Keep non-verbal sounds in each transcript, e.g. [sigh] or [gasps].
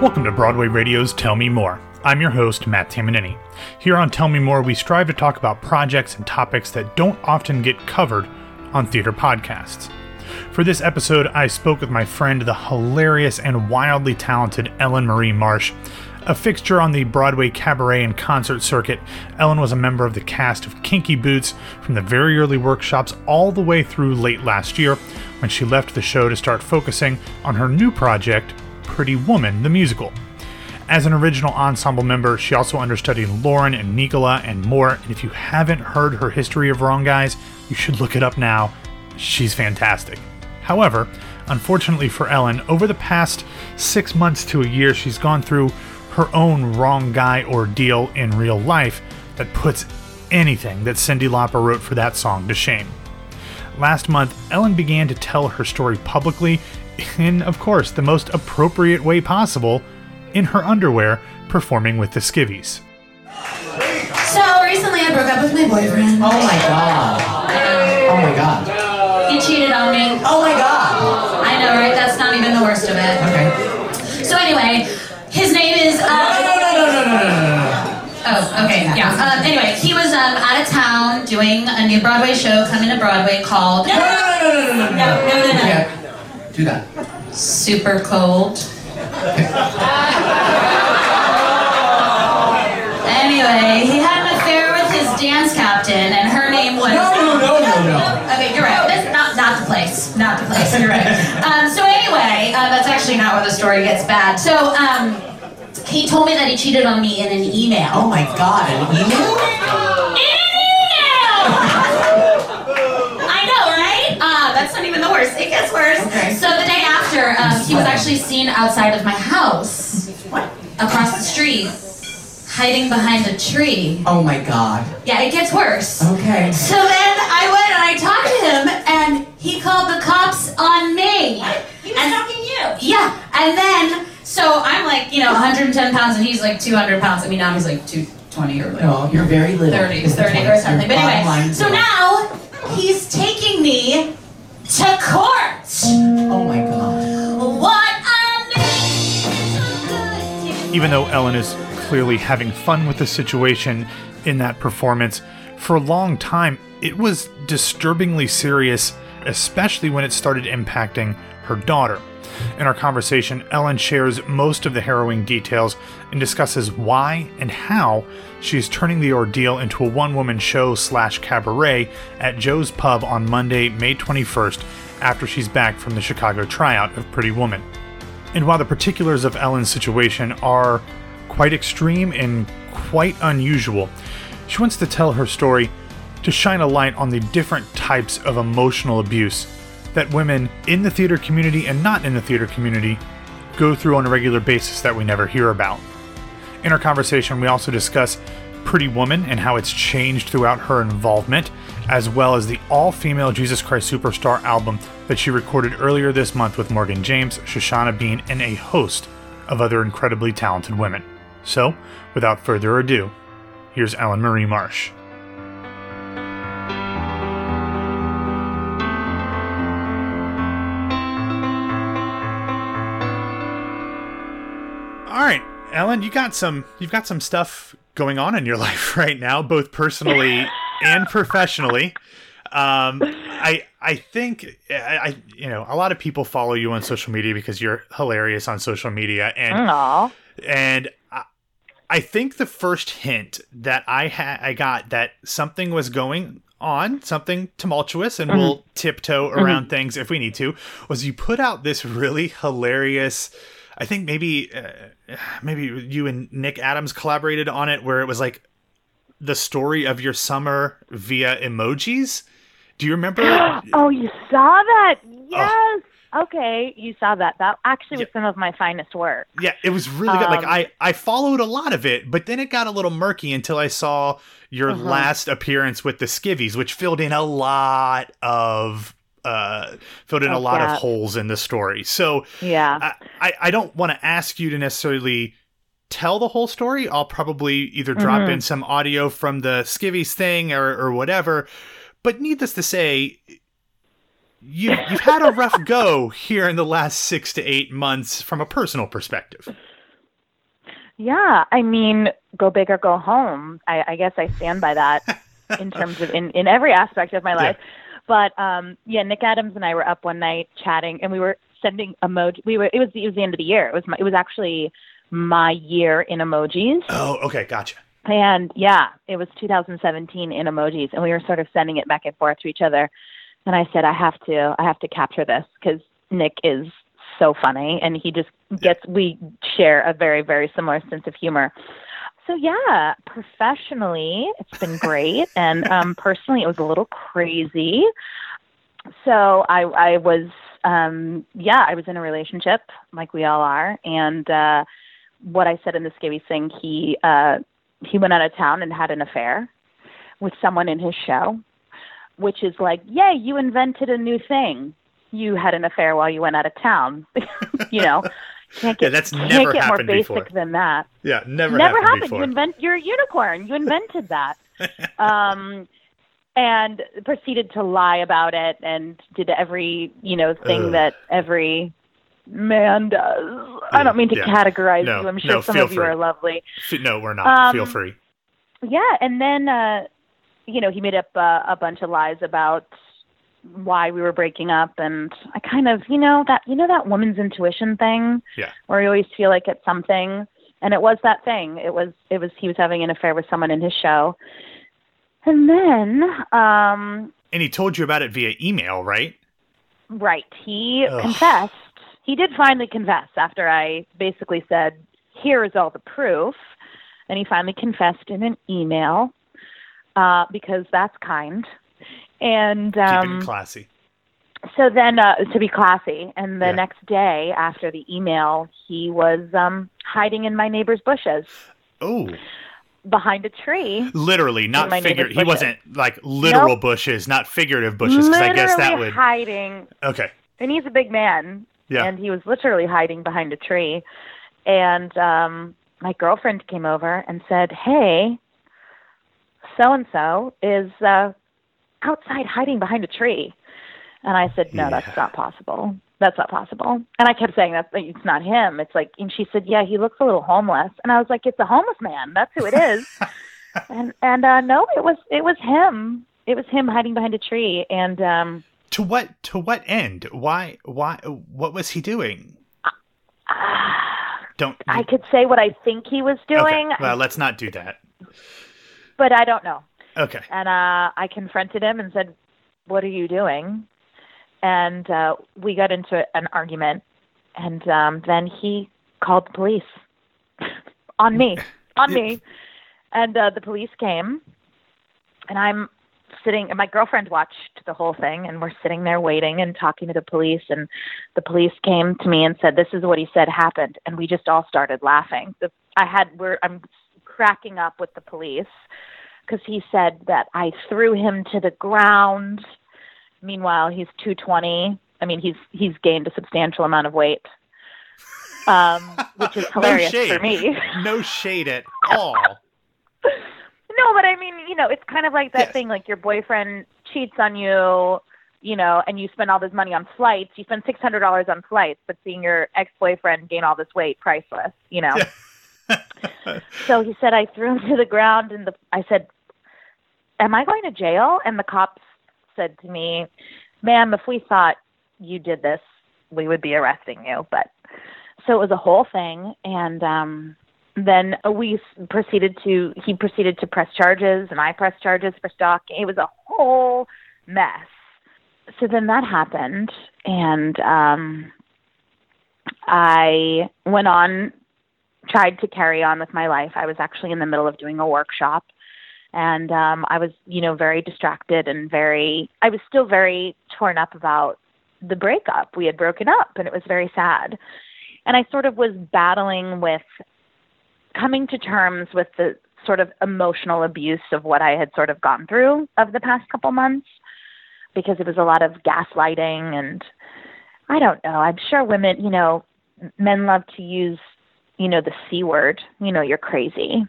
Welcome to Broadway Radio's Tell Me More. I'm your host, Matt Tamanini. Here on Tell Me More, we strive to talk about projects and topics that don't often get covered on theater podcasts. For this episode, I spoke with my friend, the hilarious and wildly talented Ellyn Marie Marsh. A fixture on the Broadway cabaret and concert circuit, Ellyn was a member of the cast of Kinky Boots from the very early workshops all the way through late last year when she left the show to start focusing on her new project, Pretty Woman, the musical. As an original ensemble member, she also understudied Lauren and Nicola and more. And if you haven't heard her history of Wrong Guys, you should look it up now. She's fantastic. However, unfortunately for Ellyn, over the past six months to a year, she's gone through her own wrong guy ordeal in real life that puts anything that Cyndi Lauper wrote for that song to shame. Last month, Ellyn began to tell her story publicly in, of course, the most appropriate way possible in her underwear, performing with the Skivvies. So recently I broke up with my boyfriend. Oh my god. Oh my god. He cheated on me. Oh my god. I know, right? That's not even the worst of it. Okay. So anyway, his name is. Uh, no, no, no, no, no, no, no. oh, okay, yeah. Um, anyway, he was um, out of town doing a new Broadway show coming to Broadway called No, no, no, no, no, no, no, No, no, no, no. Yeah. Do that. Super Cold. Anyway, he had an affair with his dance captain, and her name was. No, no, no, no, no. Okay, you're right. That's not not the place. Not the place. You're right. Um, so anyway, uh, that's actually not where the story gets bad. So um, he told me that he cheated on me in an email. Oh my god, an email? In an email. I know, right? Uh, that's not even the worst. It gets worse. Okay. So the day after, um, he was actually seen outside of my house, What? across the street, hiding behind a tree. Oh my god. Yeah, it gets worse. Okay. So then I went and I talked to him, and he called the cops on me. He was talking you. Yeah, and then so I'm like, you know, 110 pounds, and he's like 200 pounds. I mean, now he's like 220 or like Well, you're very little. 30, 30 or something. But anyway, so now he's taking me to court. Oh my god. What a name! Even though Ellyn is clearly having fun with the situation in that performance, for a long time it was disturbingly serious, especially when it started impacting her daughter. In our conversation, Ellyn shares most of the harrowing details and discusses why and how she is turning the ordeal into a one woman show slash cabaret at Joe's Pub on Monday, May 21st, after she's back from the Chicago tryout of Pretty Woman. And while the particulars of Ellyn's situation are quite extreme and quite unusual, she wants to tell her story to shine a light on the different types of emotional abuse that women in the theater community and not in the theater community go through on a regular basis that we never hear about. In our conversation, we also discuss Pretty Woman and how it's changed throughout her involvement, as well as the all female Jesus Christ Superstar album that she recorded earlier this month with Morgan James, Shoshana Bean, and a host of other incredibly talented women. So, without further ado, here's Ellyn Marie Marsh. Ellyn, you got some you've got some stuff going on in your [laughs] life right now, both personally and professionally. Um, I I think I, I you know a lot of people follow you on social media because you're hilarious on social media, and Aw. and I, I think the first hint that I had I got that something was going on, something tumultuous, and we'll tiptoe around things if we need to, was you put out this really hilarious. I think maybe uh, maybe you and Nick Adams collaborated on it, where it was like the story of your summer via emojis. Do you remember? [gasps] Oh, you saw that? Yes. Okay, you saw that. That actually was some of my finest work. Yeah, it was really good. Like Um, I, I followed a lot of it, but then it got a little murky until I saw your Uh-huh. last appearance with the Skivvies, which filled in a lot of uh filled in a lot of holes in the story. So Yeah. I, I, don't want to ask you to necessarily tell the whole story. I'll probably either drop Mm-hmm. in some audio from the Skivvies thing or, or whatever. But needless to say, you you've had a rough [laughs] go here in the last six to eight months from a personal perspective. Yeah, I mean, go big or go home. I, I guess I stand by that [laughs] in terms of in, in every aspect of my life. But um yeah, Nick Adams and I were up one night chatting, and we were sending emoji. We were it was it was the end of the year. It was my, it was actually my year in emojis. Oh, okay, gotcha. And yeah, it was 2017 in emojis, and we were sort of sending it back and forth to each other. And I said, I have to, I have to capture this because Nick is so funny, and he just gets. We share a very, very similar sense of humor. So yeah, professionally, it's been great, [laughs] and um, personally, it was a little crazy. So I, I was, um, yeah, I was in a relationship, like we all are, and uh, what I said in the Skivvy thing, he uh, he went out of town and had an affair with someone in his show, which is like, yay, you invented a new thing. You had an affair while you went out of town. [laughs] you know, can't get Yeah, that's never get more happened basic before. than that. Yeah, never, Never happened, happened. You invent. You're a unicorn. You invented that. [laughs] um, and proceeded to lie about it and did every you know thing Ugh. that every man does. I don't mean to Yeah. categorize No, you. I'm sure no, some of you are lovely. No, we're not. Um, Feel free. Yeah, and then uh, you know he made up uh, a bunch of lies about why we were breaking up, and I kind of you know that you know that woman's intuition thing, Yeah. where you always feel like it's something, and it was that thing. It was it was he was having an affair with someone in his show, and then um, And he told you about it via email, right? right he Ugh. confessed. He did finally confess after I basically said, "Here is all the proof," and he finally confessed in an email uh, because that's kind. And Keeping um, it classy. so then, uh, to be classy, and the Yeah. next day after the email, he was um, hiding in my neighbor's bushes Oh, behind a tree. literally, not figure. He wasn't like literal Nope. bushes, not figurative bushes. Because I guess that would. hiding. Okay. And he's a big man, Yeah. and he was literally hiding behind a tree. And um, my girlfriend came over and said, "Hey, so and so is uh, outside hiding behind a tree." And I said, "No, that's not possible. That's not possible." And I kept saying, "That's it's not him." It's like, and she said, "Yeah, he looks a little homeless." And I was like, "It's a homeless man. That's who it is." [laughs] and and uh, no, it was it was him. It was him hiding behind a tree, and um, To what? To what end? Why? Why? What was he doing? [sighs] Don't. I could say what I think he was Okay. doing, Well, let's not do that. but I don't know. Okay. And uh, I confronted him and said, "What are you doing?" And uh, we got into an argument, and um, then he called the police [laughs] on me, [laughs] on me, and uh, the police came, and I'm sitting, and my girlfriend watched the whole thing, and we're sitting there waiting and talking to the police, and the police came to me and said, "This is what he said happened," and we just all started laughing. The, I had, we're, I'm cracking up with the police because he said that I threw him to the ground. Meanwhile, he's 220. I mean, he's he's gained a substantial amount of weight, um, which is [laughs] hilarious no for me. [laughs] no shade at [laughs] all. No, but I mean, you know, it's kind of like that Yes. thing like your boyfriend cheats on you, you know, and you spend all this money on flights. You spend six hundred dollars on flights, but seeing your ex boyfriend gain all this weight, priceless, you know. so he said I threw him to the ground and the I said, Am I going to jail? And the cops said to me, Ma'am, if we thought you did this, we would be arresting you. But so it was a whole thing and um then we proceeded to he proceeded to press charges and I pressed charges for stalking. It was a whole mess. So then that happened and um I went on tried to carry on with my life. I was actually in the middle of doing a workshop and um I was, you know, very distracted and very I was still very torn up about the breakup. We had broken up and it was very sad. And I sort of was battling with coming to terms with the sort of emotional abuse of what I had sort of gone through of the past couple months because it was a lot of gaslighting and I don't know. I'm sure women, you know, men love to use, you know, the C word. You know, you're crazy.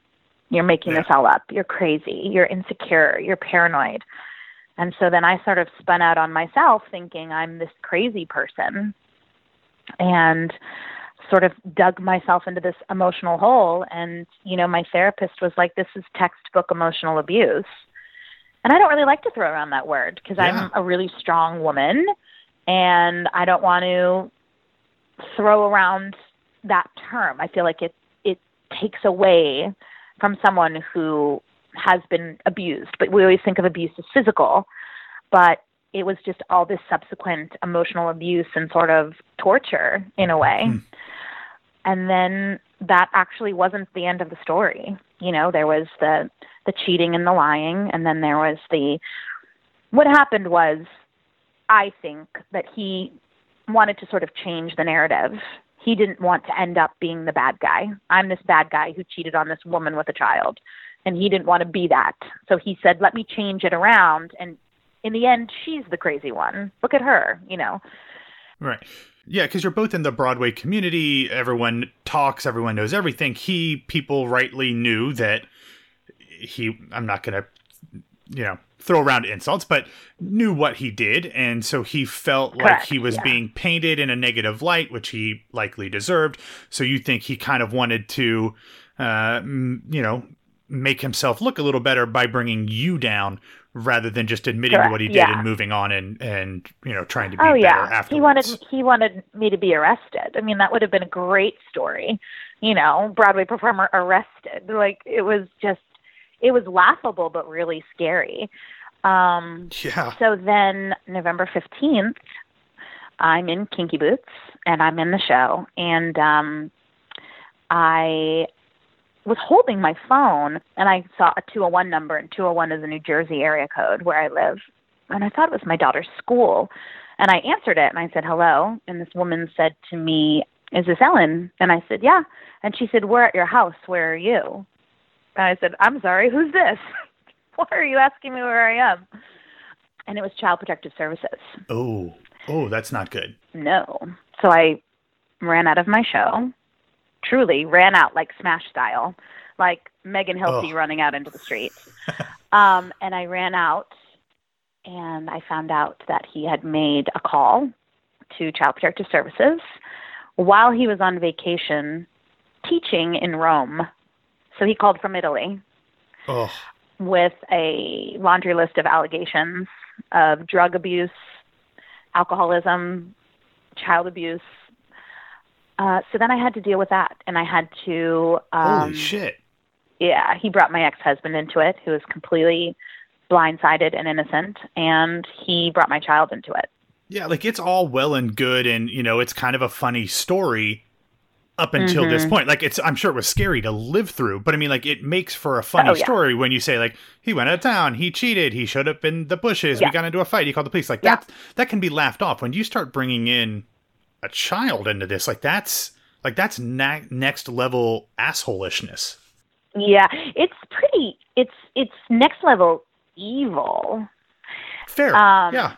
You're making Yeah. this all up. You're crazy. You're insecure. You're paranoid. And so then I sort of spun out on myself thinking I'm this crazy person. And sort of dug myself into this emotional hole and you know my therapist was like this is textbook emotional abuse and i don't really like to throw around that word because Yeah. i'm a really strong woman and i don't want to throw around that term i feel like it it takes away from someone who has been abused but we always think of abuse as physical but it was just all this subsequent emotional abuse and sort of torture in a way. Hmm. And then that actually wasn't the end of the story. You know, there was the the cheating and the lying and then there was the what happened was I think that he wanted to sort of change the narrative. He didn't want to end up being the bad guy. I'm this bad guy who cheated on this woman with a child. And he didn't want to be that. So he said, let me change it around. And in the end, she's the crazy one. Look at her, you know. Right. Yeah, because you're both in the Broadway community. Everyone talks. Everyone knows everything. He, people rightly knew that he. I'm not going to, you know, throw around insults, but knew what he did, and so he felt like he was yeah. being painted in a negative light, which he likely deserved. So you think he kind of wanted to, uh, m- you know, make himself look a little better by bringing you down. Rather than just admitting to Correct, what he did yeah. and moving on and and you know trying to be Oh better yeah, afterwards. he wanted he wanted me to be arrested. I mean, that would have been a great story. You know, Broadway performer arrested. Like it was just, it was laughable but really scary. Um, Yeah. so then November fifteenth, I'm in Kinky Boots and I'm in the show, and um, I was holding my phone and I saw a 201 number, and 201 is a New Jersey area code where I live. And I thought it was my daughter's school. And I answered it and I said, hello. And this woman said to me, is this Ellyn? And I said, yeah. And she said, we're at your house. Where are you? And I said, I'm sorry, who's this? [laughs] Why are you asking me where I am? And it was Child Protective Services. Oh, oh, that's not good. No. So I ran out of my show. Truly ran out like Smash style, like Megan Hilty Oh. running out into the street. [laughs] um, and I ran out, and I found out that he had made a call to Child Protective Services while he was on vacation teaching in Rome. So he called from Italy Oh, with a laundry list of allegations of drug abuse, alcoholism, child abuse. Uh, so then I had to deal with that, and I had to. Um, holy shit. Yeah, he brought my ex-husband into it, who was completely blindsided and innocent, and he brought my child into it. Yeah, like it's all well and good, and you know, it's kind of a funny story up until this Mm-hmm. point. Like it's, I'm sure it was scary to live through, but I mean, like it makes for a funny Oh, yeah. story when you say like he went out of town, he cheated, he showed up in the bushes, we got into a fight, he called the police. Like Yeah. that, that can be laughed off. When you start bringing in a child into this, like that's like that's na- next level assholishness. Yeah, it's pretty. It's it's next level evil. Fair, Um, yeah.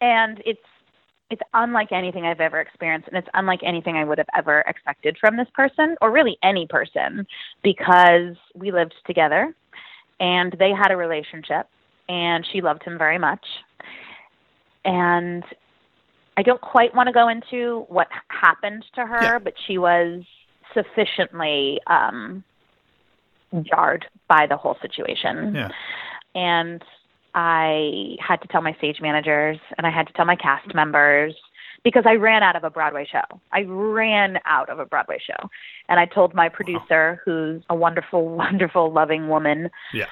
and it's it's unlike anything I've ever experienced, and it's unlike anything I would have ever expected from this person, or really any person, because we lived together, and they had a relationship, and she loved him very much, and I don't quite want to go into what happened to her, Yeah. but she was sufficiently um, jarred by the whole situation Yeah. and I had to tell my stage managers and I had to tell my cast members because I ran out of a Broadway show. I ran out of a Broadway show. And I told my producer, who's a wonderful, [laughs] wonderful, loving woman, Yeah.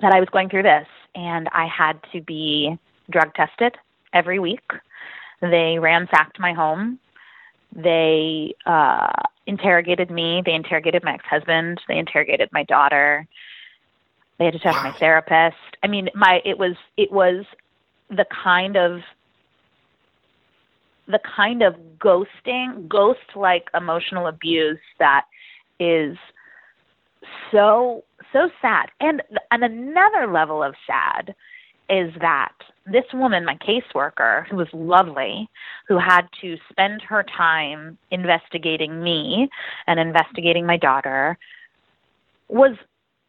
that I was going through this and I had to be drug tested every week. They ransacked my home. They uh, interrogated me. They interrogated my ex husband. They interrogated my daughter. They had to test my therapist. I mean, my it was it was the kind of the kind of ghosting, ghost like emotional abuse that is so so sad. And and another level of sad is that this woman, my caseworker, who was lovely, who had to spend her time investigating me and investigating my daughter, was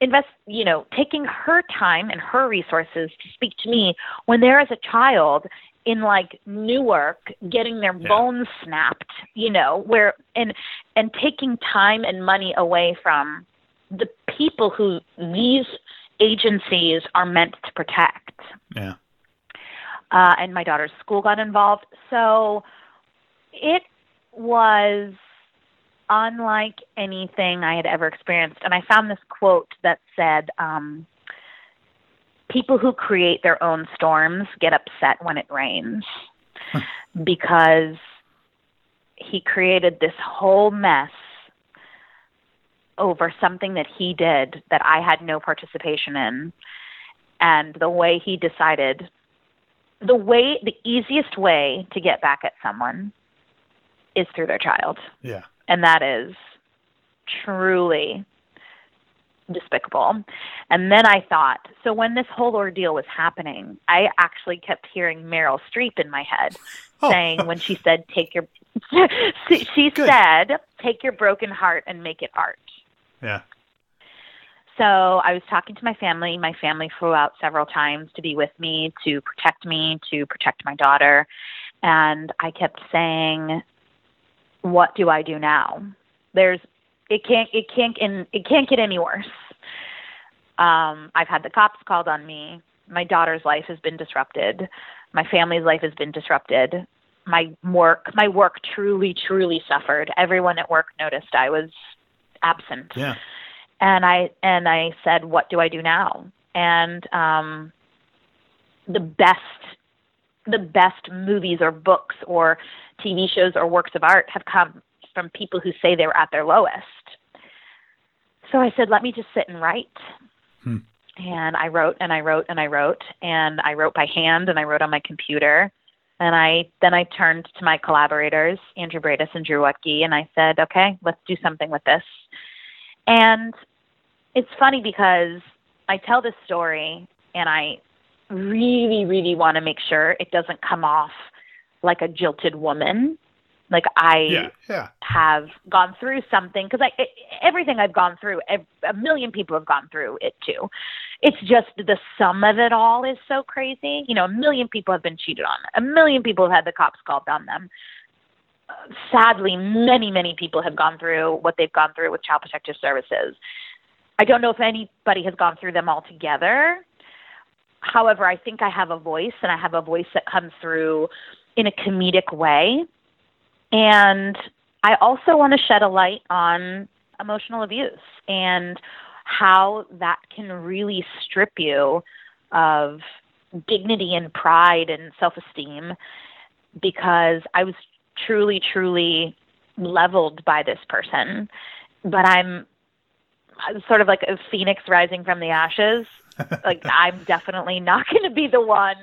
invest you know taking her time and her resources to speak to me when there is a child in like Newark getting their Yeah. bones snapped, you know, where and and taking time and money away from the people who these agencies are meant to protect. Yeah. Uh, and my daughter's school got involved. So it was unlike anything I had ever experienced. And I found this quote that said, um, People who create their own storms get upset when it rains because he created this whole mess over something that he did that I had no participation in. And the way he decided, the way, the easiest way to get back at someone is through their child. Yeah. And that is truly despicable. And then I thought, so when this whole ordeal was happening, I actually kept hearing Meryl Streep in my head Oh. saying when she [laughs] said, take your, [laughs] she she Good. said, take your broken heart and make it art. Yeah. So I was talking to my family. My family flew out several times to be with me, to protect me, to protect my daughter. And I kept saying, "What do I do now?" There's it can't it can't in it can't get any worse. Um, I've had the cops called on me. My daughter's life has been disrupted. My family's life has been disrupted. My work my work truly truly suffered. Everyone at work noticed I was absent Yeah. and I and I said, "What do I do now?" And um, the best, the best movies or books or TV shows or works of art have come from people who say they were at their lowest. So I said, "Let me just sit and write." Hmm. And I wrote and I wrote and I wrote and I wrote by hand and I wrote on my computer. And I then I turned to my collaborators, Andrew Bradis and Drew Wutke, and I said, "Okay, let's do something with this." And it's funny because I tell this story and I really, really want to make sure it doesn't come off like a jilted woman. Like I Yeah. Yeah. have gone through something because I e- everything I've gone through, ev- a million people have gone through it too. It's just the sum of it all is so crazy. You know, a million people have been cheated on. A million people have had the cops called on them. Uh, Sadly, many, many people have gone through what they've gone through with Child Protective Services. I don't know if anybody has gone through them all together. However, I think I have a voice, and I have a voice that comes through in a comedic way. And I also want to shed a light on emotional abuse and how that can really strip you of dignity and pride and self esteem because I was truly, truly leveled by this person. But I'm, I'm sort of like a phoenix rising from the ashes. [laughs] like, I'm definitely not going to be the one,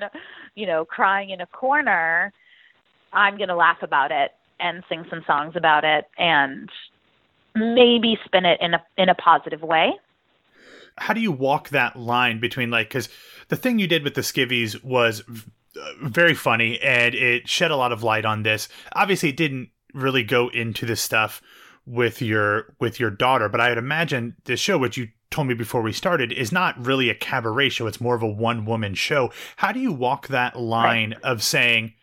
you know, crying in a corner. I'm going to laugh about it and sing some songs about it and maybe spin it in a in a positive way. how do you walk that line between like because the thing you did with the skivvies was uh, very funny and it shed a lot of light on this obviously it didn't really go into the stuff with your with your daughter but i would imagine the show which you told me before we started is not really a cabaret show. It's more of a one woman show. How do you walk that line of saying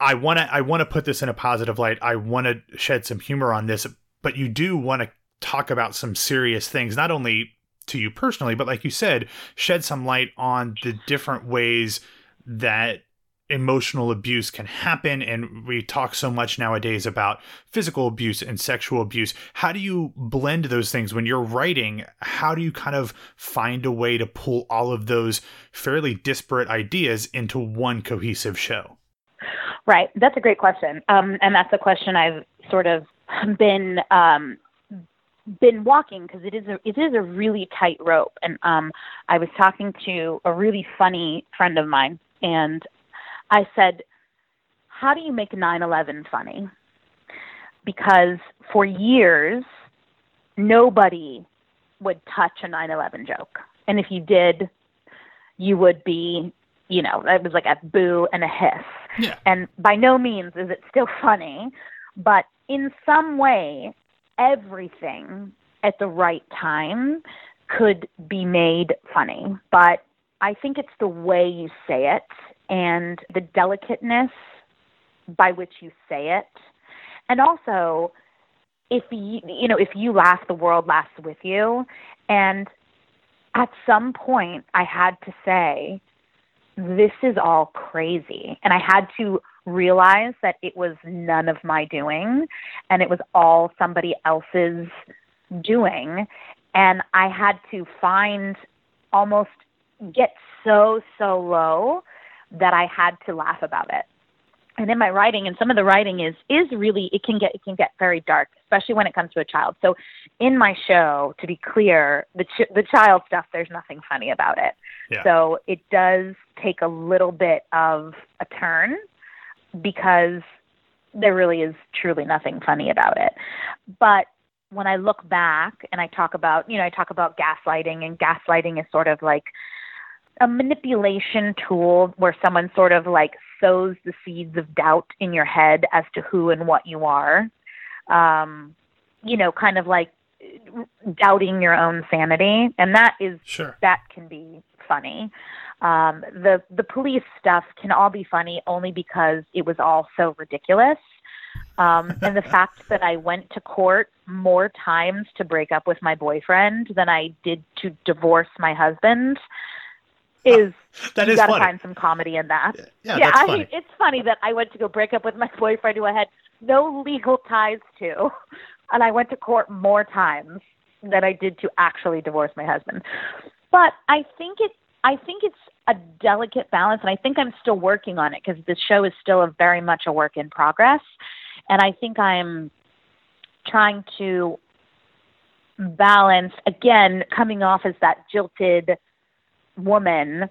i want to i want to put this in a positive light. I want to shed some humor on this but you do want to talk about some serious things not only to you personally, but like you said, shed some light on the different ways that emotional abuse can happen. And we talk so much nowadays about physical abuse and sexual abuse. How do you blend those things when you're writing? How do you kind of find a way to pull all of those fairly disparate ideas into one cohesive show? Right. That's a great question. Um, and that's a question I've sort of been um, been walking because it is a it is a really tight rope. And um, I was talking to a really funny friend of mine, and I said, "How do you make 9/11 funny?" Because for years, nobody would touch a 9/11 joke, and if you did, you would be, you know, it was like a boo and a hiss. Yeah. And by no means is it still funny, but in some way, everything at the right time could be made funny. But I think it's the way you say it and the delicateness by which you say it. And also, if you you know if you laugh the world laughs with you. And at some point i had to say this is all crazy. And i had to realize that it was none of my doing and it was all somebody else's doing. And i had to find almost get so so low that i had to laugh about it. And in my writing and some of the writing is is really it can get it can get very dark especially when it comes to a child. So in my show to be clear the ch- the child stuff there's nothing funny about it. Yeah. so it does take a little bit of a turn because there really is truly nothing funny about it. But when i look back and i talk about you know i talk about gaslighting and gaslighting is sort of like a manipulation tool where someone sort of like sows the seeds of doubt in your head as to who and what you are. Um, you know, kind of like doubting your own sanity, and that is Sure. that can be funny. Um, the the police stuff can all be funny only because it was all so ridiculous. Um, [laughs] and the fact that I went to court more times to break up with my boyfriend than I did to divorce my husband is [laughs] That you is got to funny. find some comedy in that. Yeah, yeah, I funny. mean, it's funny that I went to go break up with my [laughs] boyfriend who I had no legal ties to, and I went to court more times than I did to actually divorce my husband. But I think it, I think it's a delicate balance, and I think I'm still working on it because this show is still a very much a work in progress, and I think I'm trying to balance again coming off as that jilted woman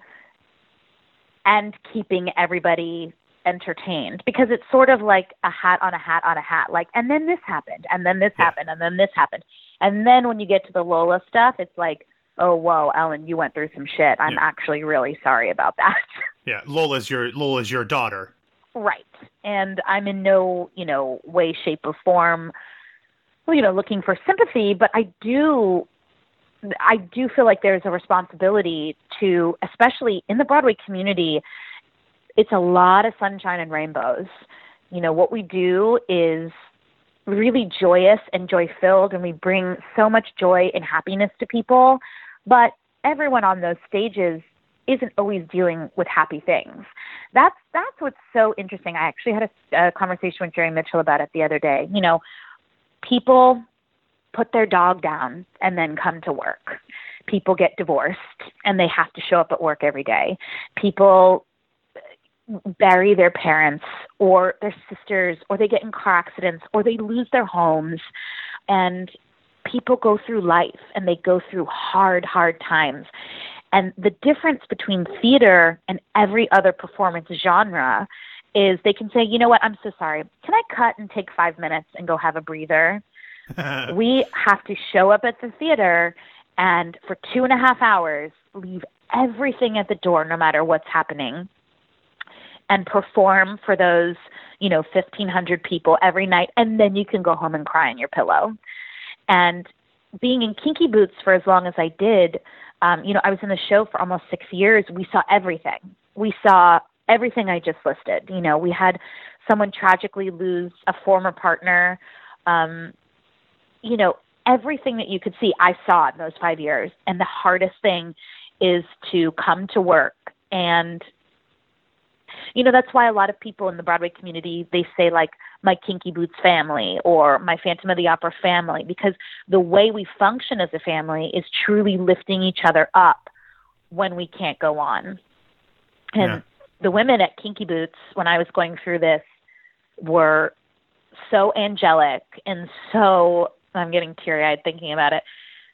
and keeping everybody entertained because it's sort of like a hat on a hat on a hat like and then this happened and then this Yeah. happened and then this happened and then when you get to the lola stuff it's like oh whoa ellyn you went through some shit i'm Yeah. actually really sorry about that [laughs] Yeah, Lola's your Lola's your daughter. Right. And I'm in no, you know, way, shape, or form, you know, looking for sympathy, but I do I do feel like there's a responsibility to especially in the Broadway community, it's a lot of sunshine and rainbows. You know, what we do is really joyous and joy filled and we bring so much joy and happiness to people, but everyone on those stages isn't always dealing with happy things. That's that's what's so interesting. I actually had a, a conversation with Jerry Mitchell about it the other day. You know, people put their dog down and then come to work. People get divorced and they have to show up at work every day. People bury their parents or their sisters or they get in car accidents or they lose their homes and people go through life and they go through hard hard times and the difference between theater and every other performance genre is they can say, you know what, I'm so sorry. Can I cut and take five minutes and go have a breather? [laughs] we have to show up at the theater and for two and a half hours leave everything at the door, no matter what's happening, and perform for those, you know, 1,500 people every night. And then you can go home and cry on your pillow. And being in Kinky Boots for as long as I did, um, you know, I was in the show for almost six years. We saw everything. We saw everything I just listed. You know, we had someone tragically lose a former partner. Um, you know, everything that you could see, I saw in those five years. And the hardest thing is to come to work and you know that's why a lot of people in the broadway community they say like my kinky boots family or my phantom of the opera family because the way we function as a family is truly lifting each other up when we can't go on and Yeah. the women at kinky boots when i was going through this were so angelic and so i'm getting teary eyed thinking about it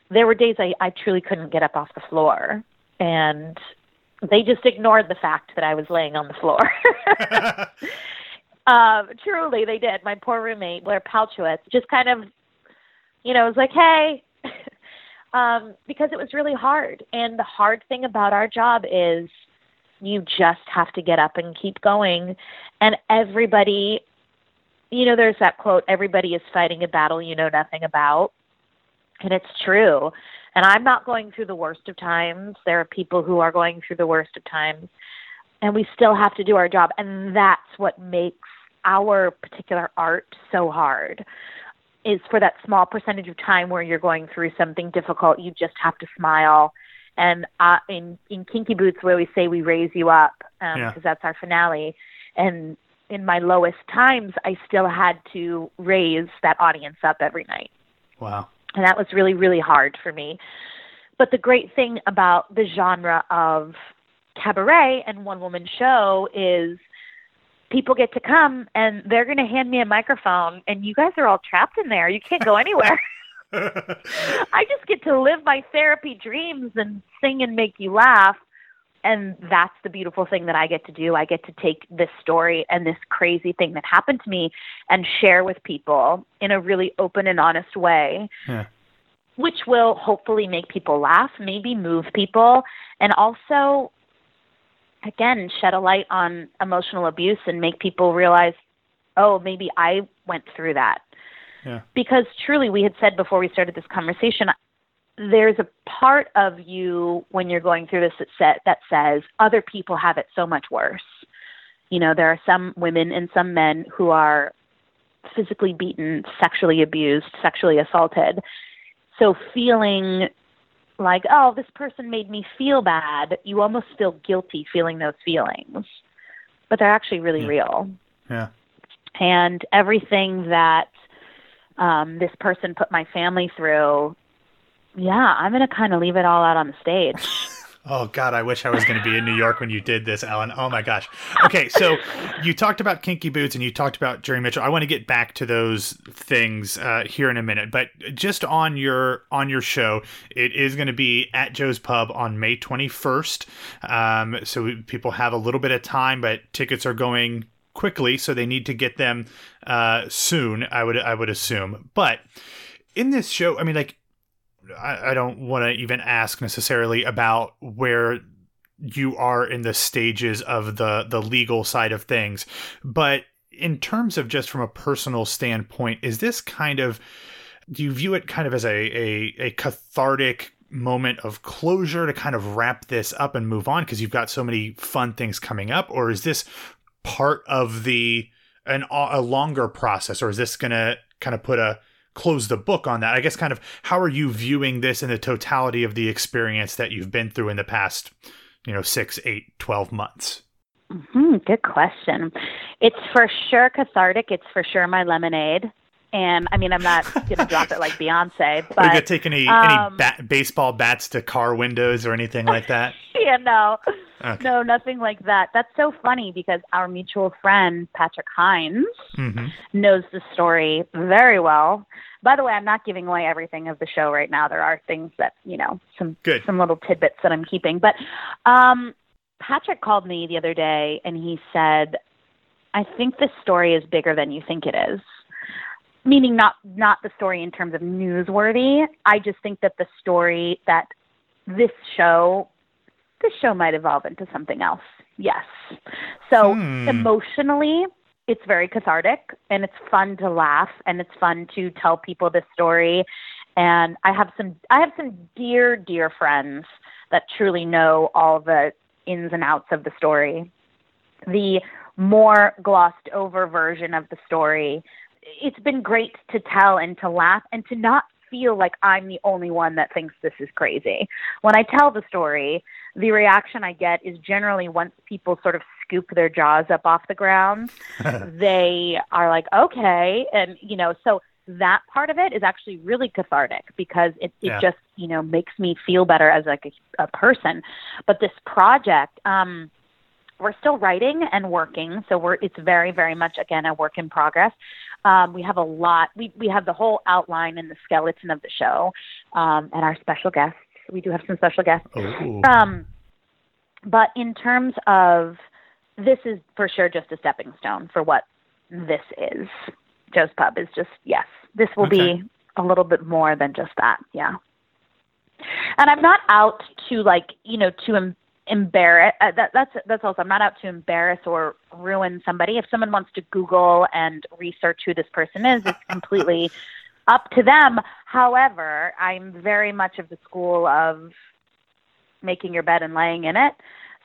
there were days I, I truly couldn't get up off the floor and they just ignored the fact that I was laying on the floor. [laughs] [laughs] um, truly, they did. My poor roommate, Blair Palchowitz, just kind of, you know, was like, hey, [laughs] um, because it was really hard. And the hard thing about our job is you just have to get up and keep going. And everybody, you know, there's that quote, everybody is fighting a battle you know nothing about. And it's true. And I'm not going through the worst of times. There are people who are going through the worst of times. and we still have to do our job and that's what makes our particular art so hard is for that small percentage of time where you're going through something difficult you just have to smile and uh, in in kinky boots where we say we raise you up because um, Yeah. that's our finale and in my lowest times i still had to raise that audience up every night. Wow. and that was really really hard for me. But the great thing about the genre of cabaret and one woman show is people get to come and they're going to hand me a microphone and you guys are all trapped in there. You can't go anywhere. [laughs] I just get to live my therapy dreams and sing and make you laugh and that's the beautiful thing that I get to do. I get to take this story and this crazy thing that happened to me and share with people in a really open and honest way Yeah. which will hopefully make people laugh, maybe move people, and also, again, shed a light on emotional abuse and make people realize, oh, maybe I went through that. Yeah. Because truly, we had said before we started this conversation, there's a part of you when you're going through this that, sa- that says other people have it so much worse. You know, there are some women and some men who are physically beaten, sexually abused, sexually assaulted. So feeling like, oh, this person made me feel bad, you almost feel guilty feeling those feelings. But they're actually really Yeah. real. Yeah. And everything that um, this person put my family through, yeah, I'm going to kind of leave it all out on the stage. [laughs] Oh God, I wish I was going to be in New York when you did this, Ellyn. Oh my gosh. Okay, so [laughs] you talked about Kinky Boots and you talked about Jerry Mitchell. I want to get back to those things uh, here in a minute, but just on your on your show, it is going to be at Joe's Pub on May 21st. Um, so people have a little bit of time, but tickets are going quickly, so they need to get them uh, soon. I would I would assume, but in this show, I mean, like I, I don't want to even ask necessarily about where you are in the stages of the the legal side of things, but in terms of just from a personal standpoint, is this kind of do you view it kind of as a a, a cathartic moment of closure to kind of wrap this up and move on? Because you've got so many fun things coming up, or is this part of the an a longer process, or is this going to kind of put a close the book on that. I guess kind of how are you viewing this in the totality of the experience that you've been through in the past, you know, six, eight, twelve months? hmm good question. It's for sure cathartic. It's for sure my lemonade. And I mean, I'm not going to drop it like Beyonce, [laughs] Are you but gonna take any um, any bat, baseball bats to car windows or anything like that? [laughs] yeah, no, Okay. no, nothing like that. That's so funny because our mutual friend Patrick Hinds hmm knows the story very well. By the way, I'm not giving away everything of the show right now. There are things that you know, some Good. some little tidbits that I'm keeping. But um, Patrick called me the other day and he said, "I think this story is bigger than you think it is." Meaning not not the story in terms of newsworthy. I just think that the story that this show this show might evolve into something else. Yes. So Hmm. emotionally, it's very cathartic and it's fun to laugh and it's fun to tell people this story. And I have some I have some dear, dear friends that truly know all the ins and outs of the story. The more glossed over version of the story, it's been great to tell and to laugh and to not feel like I'm the only one that thinks this is crazy. When I tell the story, the reaction I get is generally once people sort of scoop their jaws up off the ground, [laughs] they are like, okay. And, you know, so that part of it is actually really cathartic because it, it Yeah. just, you know, makes me feel better as like a, a person. But this project, um, we're still writing and working, so we're it's very, very much again a work in progress. Um, we have a lot. We we have the whole outline and the skeleton of the show, um, and our special guests. We do have some special guests. Ooh. Um, but in terms of this is for sure just a stepping stone for what this is. Joe's Pub is just yes. This will Okay. be a little bit more than just that. Yeah. And I'm not out to like you know to embarrass. Uh, that, that's that's also I'm not out to embarrass or ruin somebody. If someone wants to Google and research who this person is, it's completely [laughs] up to them. However, I'm very much of the school of making your bed and laying in it.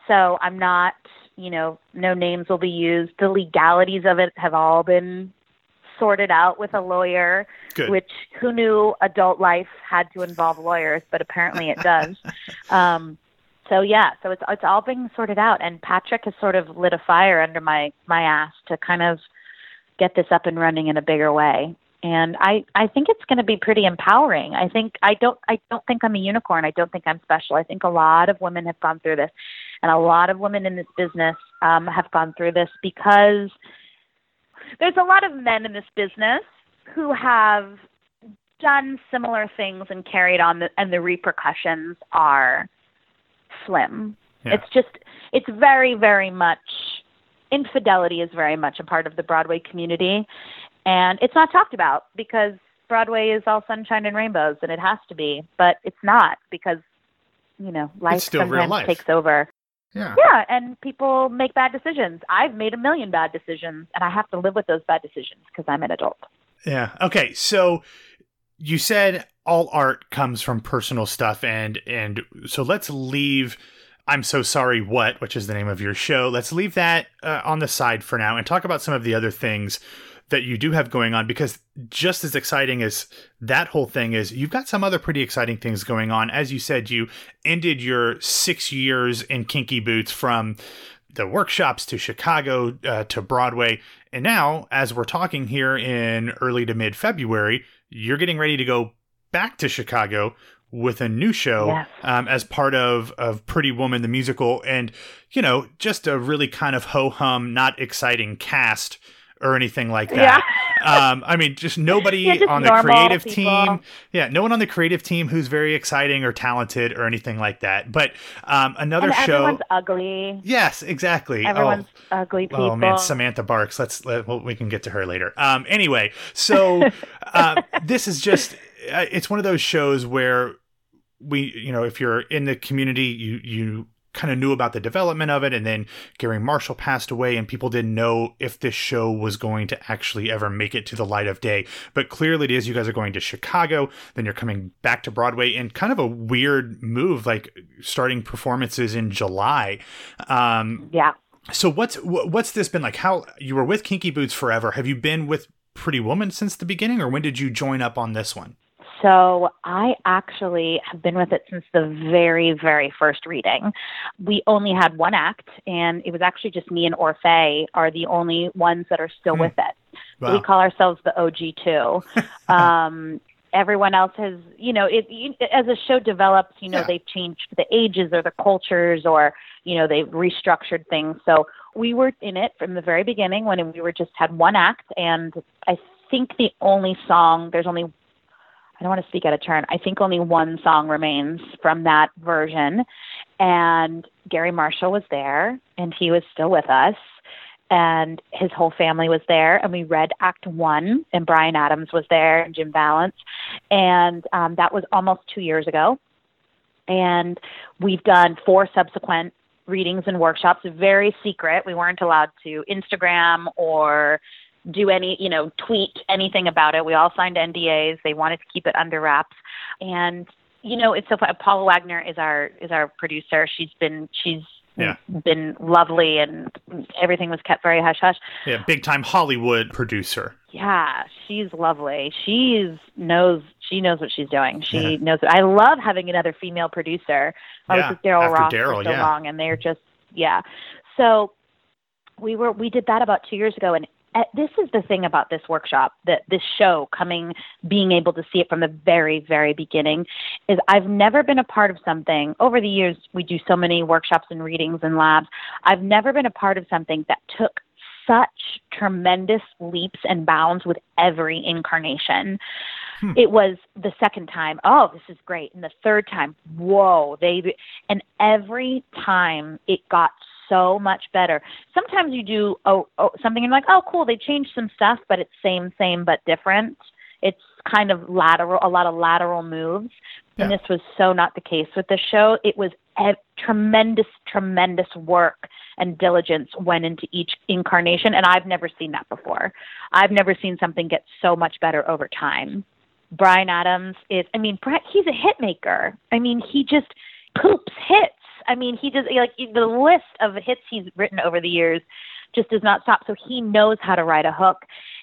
So I'm not You know, no names will be used. The legalities of it have all been sorted out with a lawyer, Good. which who knew adult life had to involve lawyers, but apparently it does. [laughs] um, so yeah, so it's it's all being sorted out, and Patrick has sort of lit a fire under my my ass to kind of get this up and running in a bigger way. And I I think it's going to be pretty empowering. I think I don't I don't think I'm a unicorn. I don't think I'm special. I think a lot of women have gone through this, and a lot of women in this business um, have gone through this because there's a lot of men in this business who have done similar things and carried on, the, and the repercussions are slim. Yeah. It's just, it's very, very much, infidelity is very much a part of the Broadway community. And it's not talked about because Broadway is all sunshine and rainbows, and it has to be, but it's not because, you know, life sometimes life. takes over. Yeah. Yeah, and people make bad decisions. I've made a million bad decisions, and I have to live with those bad decisions because I'm an adult. Yeah. Okay. So you said all art comes from personal stuff, and and so let's leave. I'm so sorry. What? Which is the name of your show? Let's leave that uh, on the side for now and talk about some of the other things that you do have going on because just as exciting as that whole thing is you've got some other pretty exciting things going on as you said you ended your six years in kinky boots from the workshops to chicago uh, to broadway and now as we're talking here in early to mid february you're getting ready to go back to chicago with a new show Yes. um, as part of of Pretty Woman the musical, and you know, just a really kind of ho hum, not exciting cast or anything like that. [laughs] um, I mean, just nobody Yeah, just on the creative people. team. Yeah, no one on the creative team who's very exciting or talented or anything like that. But um, another and show. everyone's ugly. Yes, exactly. Everyone's oh. ugly people. Oh man, Samantha Barks. Let's let, well, we can get to her later. Um, anyway, so [laughs] uh, this is just it's one of those shows where we, you know, if you're in the community, you you kind of knew about the development of it, and then Garry Marshall passed away, and people didn't know if this show was going to actually ever make it to the light of day. But clearly, it is. You guys are going to Chicago, then you're coming back to Broadway, and kind of a weird move, like starting performances in July. Um, yeah. so what's what's this been like? How you were with Kinky Boots forever? Have you been with Pretty Woman since the beginning, or when did you join up on this one? So I actually have been with it since the very, very first reading. We only had one act, and it was actually just me and Orfeh are the only ones that are still Hmm. with it. Wow. we call ourselves the OG two. [laughs] um, everyone else has, you know, it, as a show develops, you know, Yeah. they've changed the ages or the cultures, or you know, they've restructured things. So we were in it from the very beginning when we were just had one act, and I think the only song there's only I don't want to speak out of turn. I think only one song remains from that version. And Garry Marshall was there, and he was still with us. And his whole family was there, and we read Act One, and Bryan Adams was there, and Jim Vallance. And um, that was almost two years ago. And we've done four subsequent readings and workshops, very secret. We weren't allowed to Instagram or do any, you know, tweet anything about it. We all signed NDAs. They wanted to keep it under wraps. And you know, it's so fun. Paula Wagner is our is our producer. She's been she's Yeah. been lovely, and everything was kept very hush hush. Yeah, big time Hollywood producer. Yeah, she's lovely. She's knows she knows what she's doing. She Yeah. knows. I love having another female producer. I Yeah, was with Daryl Roth Daryl, for so yeah. long, and they're just yeah. So we were we did that about two years ago, and this is the thing about this workshop that this show coming being able to see it from the very very beginning is I've never been a part of something over the years we do so many workshops and readings and labs I've never been a part of something that took such tremendous leaps and bounds with every incarnation. Hmm. It was the second time oh this is great and the third time whoa they and every time it got so much better. Sometimes you do oh, oh something and you're like oh cool they changed some stuff but it's same same but different. It's kind of lateral a lot of lateral moves. And this was so not the case with the show. It was ev- tremendous tremendous work and diligence went into each incarnation and i've never seen that before. I've never seen something get so much better over time. Bryan Adams is, I mean, Brett, he's a hit maker. I mean, he just poops hits. I mean, he just like the list of hits he's written over the years just does not stop. So he knows how to write a hook.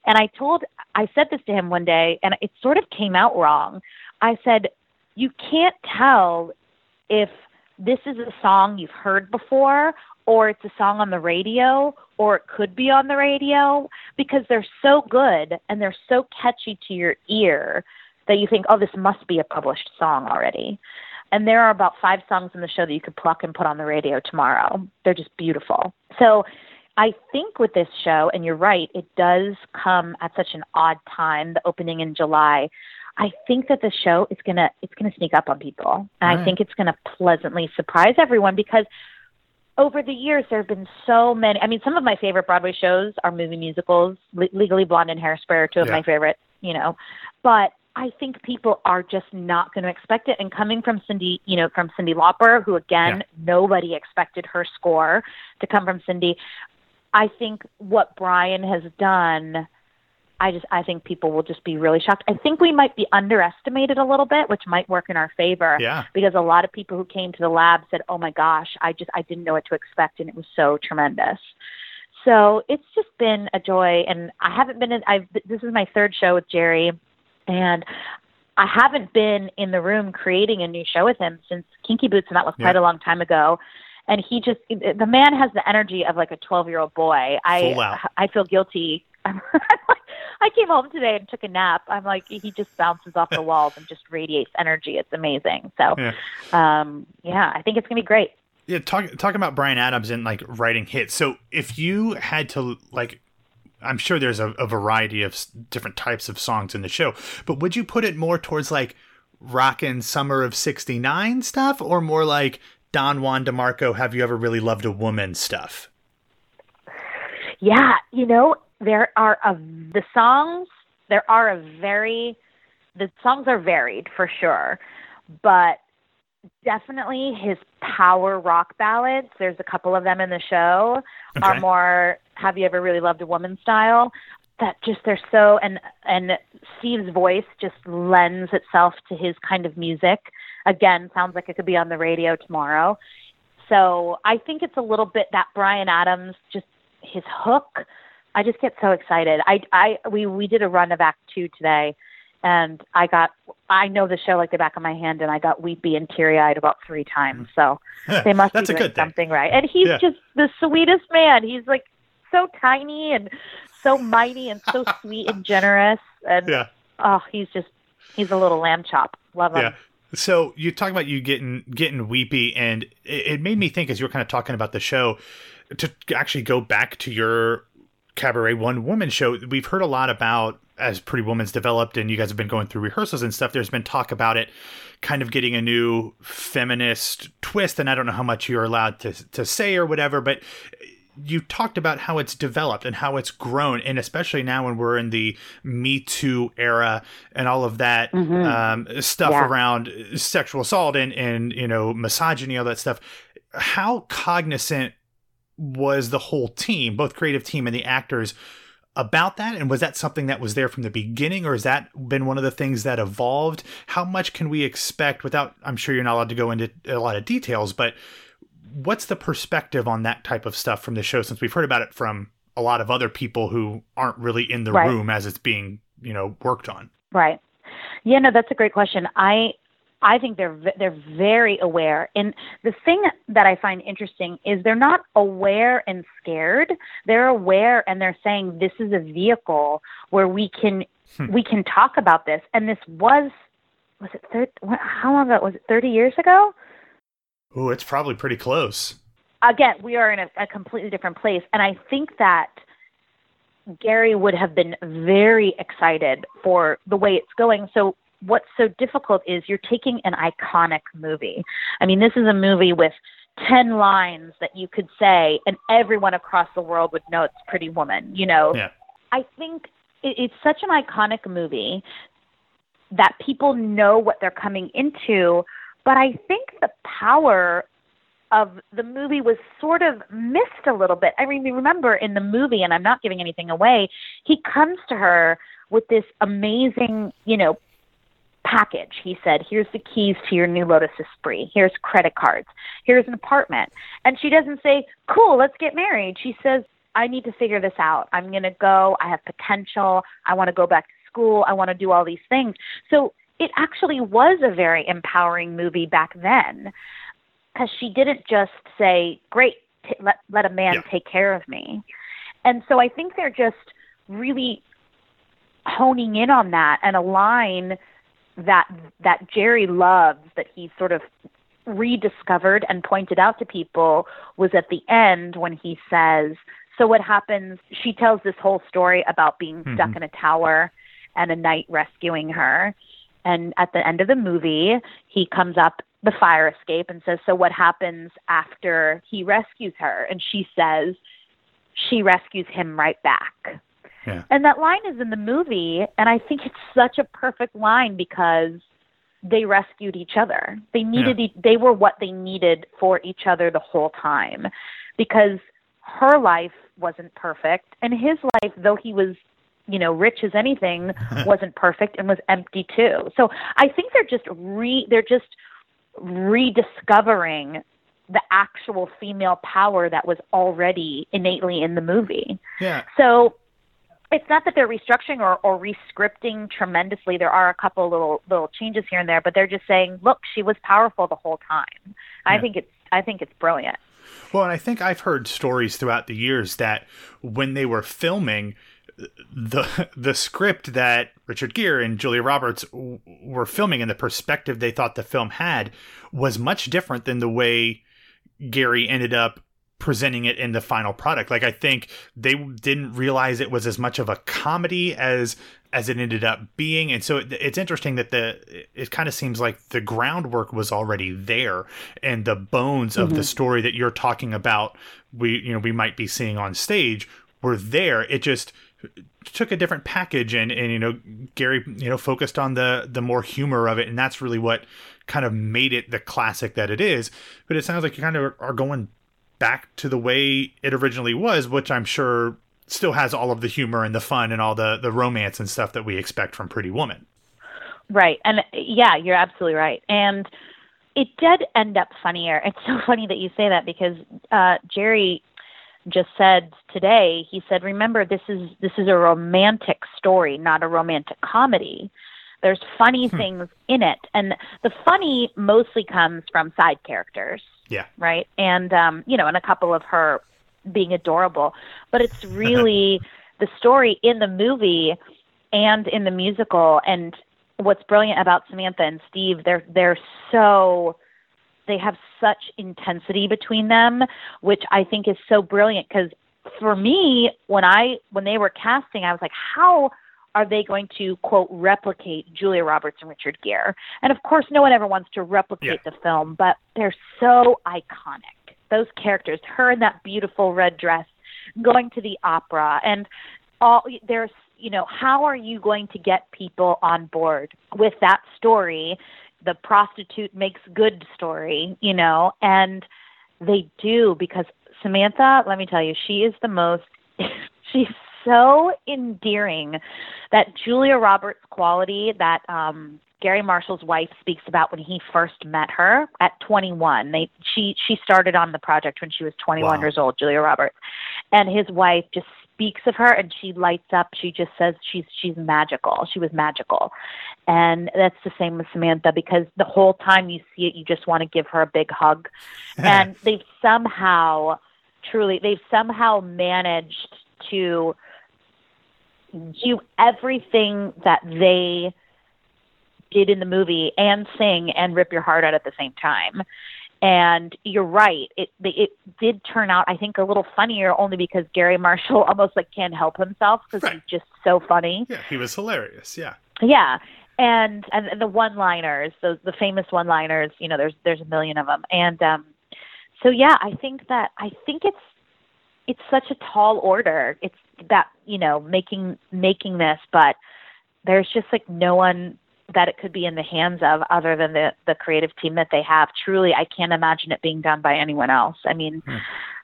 And I told, I said this to him one day, and it sort of came out wrong. I said, you can't tell if this is a song you've heard before or it's a song on the radio or it could be on the radio because they're so good and they're so catchy to your ear that you think, oh, this must be a published song already. And there are about five songs in the show that you could pluck and put on the radio tomorrow. They're just beautiful. So I think with this show, and you're right, it does come at such an odd time, the opening in July. I think that the show is gonna it's gonna sneak up on people, and. I think it's gonna pleasantly surprise everyone because over the years there have been so many. I mean, some of my favorite Broadway shows are movie musicals. Le- Legally Blonde and Hairspray are two of yeah. my favorite, you know. But I think people are just not going to expect it. And coming from Cyndi, you know, from Cyndi Lauper, who again yeah. nobody expected her score to come from Cyndi. I think what Bryan has done I just I think people will just be really shocked. I think we might be underestimated a little bit, which might work in our favor. Yeah. Because a lot of people who came to the lab said, "Oh my gosh, I just I didn't know what to expect, and it was so tremendous." So it's just been a joy, and I haven't been. In, I've this is my third show with Jerry, and I haven't been in the room creating a new show with him since Kinky Boots, and that was quite yeah. a long time ago and he just the man has the energy of like a 12 year old boy i i feel guilty [laughs] I came home today and took a nap. I'm like, he just bounces off the [laughs] walls and just radiates energy. It's amazing. So, yeah, um, yeah I think it's gonna be great. Yeah, talk, talking about Bryan Adams and like writing hits. So, if you had to like, I'm sure there's a, a variety of different types of songs in the show, but would you put it more towards like rockin' summer of '69 stuff, or more like Don Juan DeMarco, Have You Ever Really Loved a Woman stuff? Yeah, you know, there are a, the songs there are a very the songs are varied for sure but definitely his power rock ballads. There's a couple of them in the show. Okay. are more have you ever really loved a woman style that just they're so and and Steve's voice just lends itself to his kind of music. Again sounds like it could be on the radio tomorrow. So I think it's a little bit that Bryan Adams just his hook. I just get so excited. I I we we did a run of Act Two today, and I got I know the show like the back of my hand, and I got weepy and teary eyed about three times. So [laughs] they must be doing something right. And he's yeah. just the sweetest man. He's like so tiny and so mighty and so [laughs] sweet and generous. And yeah. oh, he's just he's a little lamb chop. Love him. Yeah. So you talk about you getting getting weepy, and it, it made me think as you were kind of talking about the show to actually go back to your Cabaret One Woman show, we've heard a lot about as Pretty Woman's developed and you guys have been going through rehearsals and stuff, there's been talk about it kind of getting a new feminist twist. And I don't know how much you're allowed to, to say or whatever, but you talked about how it's developed and how it's grown. And especially now when we're in the Me Too era and all of that mm-hmm. um, stuff yeah. around sexual assault and, and, you know, misogyny, all that stuff. How cognizant was the whole team, both creative team and the actors, about that? And was that something that was there from the beginning, or has that been one of the things that evolved? How much can we expect without, I'm sure you're not allowed to go into a lot of details, but what's the perspective on that type of stuff from the show since we've heard about it from a lot of other people who aren't really in the right. room as it's being, you know, worked on? Right. Yeah, no, that's a great question. I I think they're they're very aware. And the thing that I find interesting is they're not aware and scared. They're aware and they're saying this is a vehicle where we can hmm. we can talk about this. And this was was it 30, how long ago was it 30 years ago? Oh, it's probably pretty close. Again, we are in a, a completely different place, and I think that Garry would have been very excited for the way it's going. So what's so difficult is you're taking an iconic movie. I mean, this is a movie with 10 lines that you could say, and everyone across the world would know it's Pretty Woman, you know? Yeah. I think it, it's such an iconic movie that people know what they're coming into, but I think the power of the movie was sort of missed a little bit. I mean, remember in the movie, and I'm not giving anything away, he comes to her with this amazing, you know, package. He said, Here's the keys to your new Lotus Esprit. Here's credit cards. Here's an apartment. And she doesn't say, Cool, let's get married. She says, I need to figure this out. I'm going to go. I have potential. I want to go back to school. I want to do all these things. So it actually was a very empowering movie back then because she didn't just say, Great, t- let, let a man Yeah. take care of me. And so I think they're just really honing in on that and a line that that Jerry loves that he sort of rediscovered and pointed out to people was at the end when he says so what happens? She tells this whole story about being hmm. stuck in a tower and a knight rescuing her. And at the end of the movie he comes up the fire escape and says so what happens after he rescues her? And she says she rescues him right back Yeah. and that line is in the movie, and I think it's such a perfect line because they rescued each other. They needed Yeah. e- they were what they needed for each other the whole time. Because her life wasn't perfect and his life though he was you know rich as anything [laughs] wasn't perfect and was empty too. So I think they're just re they're just rediscovering the actual female power that was already innately in the movie. Yeah. So it's not that they're restructuring or, or rescripting tremendously. There are a couple little little changes here and there, but they're just saying, look, she was powerful the whole time. I think it's I think it's brilliant. Well, and I think I've heard stories throughout the years that when they were filming the the script that Richard Gere and Julia Roberts w- were filming and the perspective they thought the film had was much different than the way Garry ended up presenting it in the final product. Like I think they didn't realize it was as much of a comedy as as it ended up being, and so it, it's interesting that the it kind of seems like the groundwork was already there, and the bones of the mm-hmm. story that you're talking about, we you know we might be seeing on stage were there. It just took a different package and and you know Garry you know focused on the the more humor of it and that's really what kind of made it the classic that it is but it sounds like you kind of are going back to the way it originally was which I'm sure still has all of the humor and the fun and all the the romance and stuff that we expect from Pretty Woman Right. And yeah, you're absolutely right. And it did end up funnier. [laughs] It's so funny that you say that because uh Jerry just said today, he said, "Remember this is this is a romantic story, not a romantic comedy." There's funny things in it. And the funny mostly comes from side characters yeah right? And um, you know, and a couple of her being adorable. But it's [laughs] really the story in the movie and in the musical. And what's brilliant about Samantha and Steve, they're they're so they have such intensity between them, which I think is so brilliant because for me, when I when they were casting, I was like, how are they going to quote replicate Julia Roberts and Richard Gere? And of course, no one ever wants to replicate the film, but they're so iconic. Those characters, her in that beautiful red dress, going to the opera, and all there's you know how are you going to get people on board with that story the prostitute makes good story you know and they do because samantha let me tell you she is the most [laughs] she's so endearing that julia roberts quality that um Garry Marshall's wife speaks about when he first met her at 21. They she she started on the project when she was 21 Wow. years old, Julia Roberts. And his wife just speaks of her and she lights up. She just says she's she's magical. She was magical. And that's the same with Samantha because the whole time you see it you just want to give her a big hug. [laughs] and they've somehow truly they've somehow managed to do everything that they did in the movie and sing and rip your heart out at the same time. And you're right. It it did turn out, I think, a little funnier only because Garry Marshall [laughs] almost like can't help himself because Right. he's just so funny. yeah he was hilarious yeah Yeah, and and the one-liners, those the famous one-liners. You know, there's there's a million of them, and um, so yeah, I think that I think it's it's such a tall order. It's that you know making making this, but there's just like no one that it could be in the hands of other than the the creative team that they have. Truly, I can't imagine it being done by anyone else. I mean,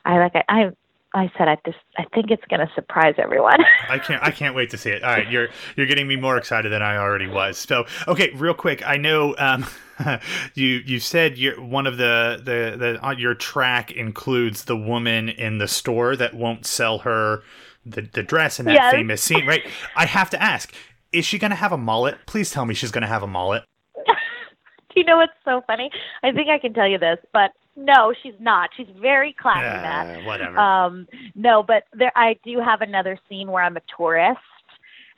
I like I, I I said, I just, I think it's going to surprise everyone. [laughs] I can't I can't wait to see it. All right, you're you're getting me more excited than I already was. So okay, real quick, I know um, [laughs] you you said you one of the the the on your track includes the woman in the store that won't sell her the the dress in that Yes. famous scene, right? I have to ask, is she gonna have a mullet? Please tell me she's gonna have a mullet. Do [laughs] you know what's so funny? I think I can tell you this, but no, she's not. She's very classy, Matt. Uh, whatever. Um, no, but there, I do have another scene where I'm a tourist,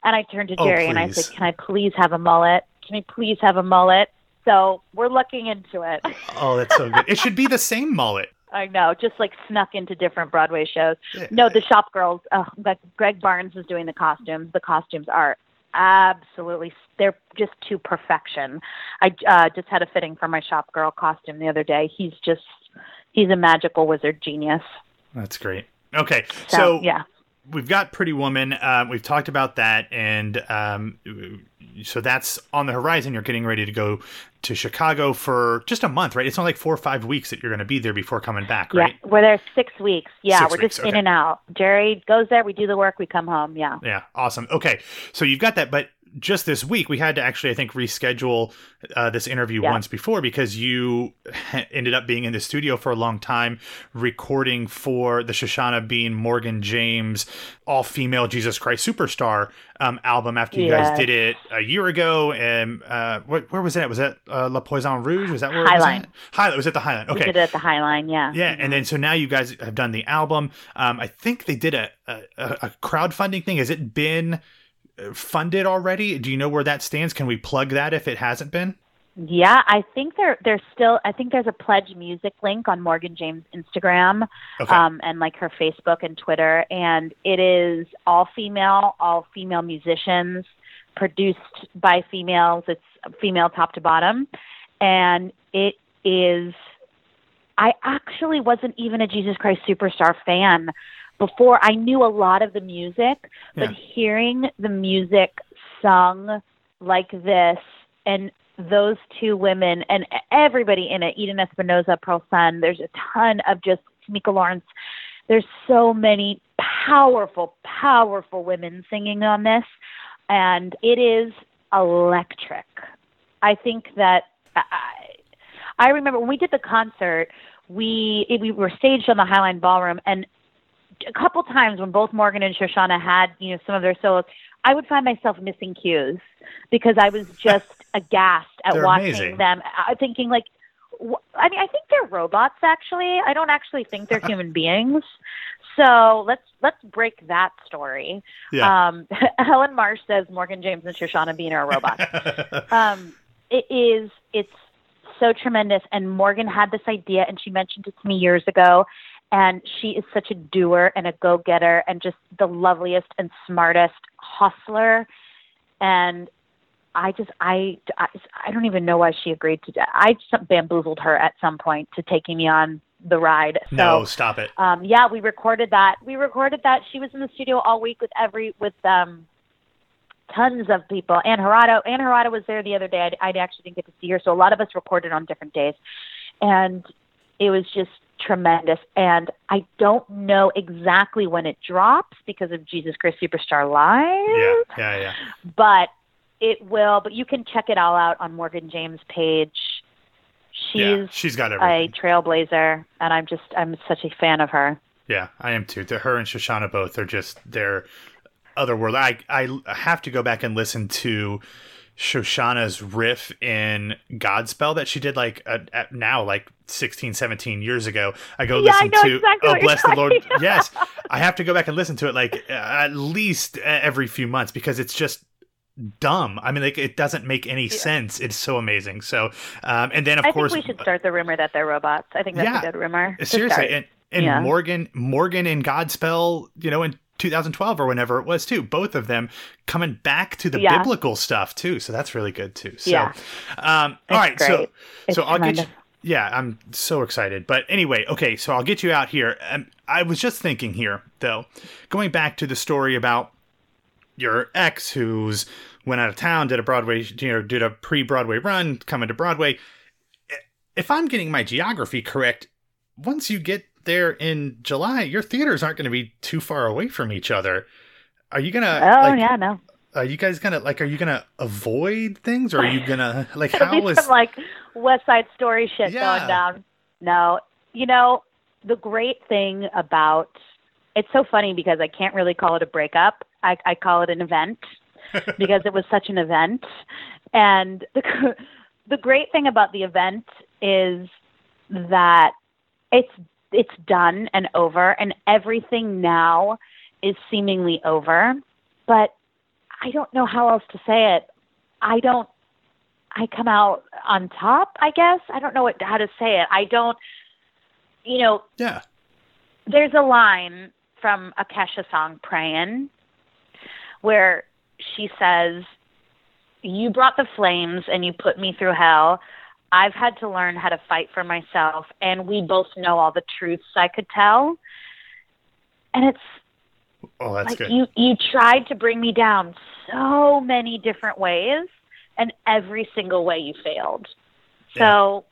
and I turned to Oh, Jerry and I said, "Can I please have a mullet? Can I please have a mullet?" So we're looking into it. oh, that's so good. It should be the same mullet. I know, just like snuck into different Broadway shows. No, the shop girls. Oh, Greg Barnes is doing the costumes. The costumes are absolutely they're just to perfection. I uh, just had a fitting for my shop girl costume the other day. He's just he's a magical wizard genius. That's great. Okay, So, so yeah. we've got Pretty Woman. Uh, we've talked about that, and um, so that's on the horizon. You're getting ready to go to Chicago for just a month, right? It's only like four or five weeks that you're going to be there before coming back, right? Yeah, we're there six weeks. Yeah, Six we're weeks, just in and out. Jerry goes there, we do the work, we come home. Yeah. Yeah, awesome. Okay, so you've got that, but just this week we had to actually, I think, reschedule uh, this interview Yeah. once before because you [laughs] ended up being in the studio for a long time recording for the Shoshana Bean Morgan James all female Jesus Christ Superstar um, album after you guys did it a year ago. And uh, what, where was that? Was that uh, Le Poisson Rouge? Was that where it was Highline. Highline. Was it the Highline? We Okay. did it at the High Line, yeah. Yeah, and then so now you guys have done the album. Um, I think they did a, a a crowdfunding thing. Has it been funded already? Do you know where that stands? Can we plug that if it hasn't been? Yeah, I think there there's still I think there's a pledge music link on Morgan James Instagram Okay. um and like her Facebook and Twitter and it is all female, all female musicians, produced by females. It's female top to bottom and it is I actually wasn't even a Jesus Christ Superstar fan before I knew a lot of the music, but Yeah. hearing the music sung like this and those two women and everybody in it, Eden Espinosa, Pearl Sun, there's a ton of just Tamika Lawrence. There's so many powerful, powerful women singing on this, and it is electric. I think that I, I remember when we did the concert, we we were staged on the Highline Ballroom, and a couple times when both Morgan and Shoshana had you know some of their solos, I would find myself missing cues because I was just [laughs] aghast at They're watching amazing. them, uh, thinking like. I mean, I think they're robots. Actually, I don't actually think they're [laughs] human beings. So let's let's break that story. Yeah. Um, [laughs] Helen Marsh says Morgan James and Shoshana Bean are robots um, it is it's so tremendous and morgan had this idea and she mentioned it to me years ago and she is such a doer and a go-getter and just the loveliest and smartest hustler and i just i i, I don't even know why she agreed to that. i just bamboozled her at some point to taking me on the ride so no, stop it. um, yeah, we recorded that. We recorded that. She was in the studio all week with every with um, tons of people. Ann Harada, Ann Harada was there the other day. I, I actually didn't get to see her, so a lot of us recorded on different days, and it was just tremendous. And I don't know exactly when it drops because of Jesus Christ Superstar Live Yeah, yeah, yeah. but it will. But you can check it all out on Morgan James' page. She's yeah, she's got a trailblazer, and I'm just I'm such a fan of her. Yeah, I am too. To her and Shoshana both are just they're otherworld. I I have to go back and listen to Shoshana's riff in Godspell that she did like uh, at now like 16 17 years ago. I go Yeah, I listen know to exactly Oh bless the Lord. about. Yes. [laughs] I have to go back and listen to it like uh, at least every few months because it's just dumb. I mean like it doesn't make any sense. It's so amazing. So um and then of I course think we should start the rumor that they're robots. I think that's Yeah. a good rumor. seriously and, and Yeah. morgan morgan in godspell you know in 2012 or whenever it was too. Both of them coming back to the Yeah. biblical stuff too. So that's really good too. So Yeah. um all right It's so great. so It's i'll get you yeah i'm so excited. But anyway okay so i'll get you out here. Um, i was just thinking here though going back to the story about your ex who's went out of town did a broadway you know did a pre-broadway run coming to broadway. If i'm getting my geography correct once you get there in July, your theaters aren't going to be too far away from each other. Are you gonna? Oh like, yeah, no. Are you guys gonna like? Are you gonna avoid things, or are you gonna [laughs] like? There'll be some like West Side Story shit Yeah. going down. No, you know the great thing about it's so funny because I can't really call it a breakup. I, I call it an event [laughs] because it was such an event, and the [laughs] the great thing about the event is that it's it's done and over, and everything now is seemingly over. But I don't know how else to say it. I don't I come out on top, I guess. I don't know what how to say it. I don't you know, yeah. there's a line from a Kesha song, Prayin', where she says, You brought the flames and you put me through hell. I've had to learn how to fight for myself, and we both know all the truths I could tell. And it's Oh, that's like good. you you tried to bring me down so many different ways and every single way you failed so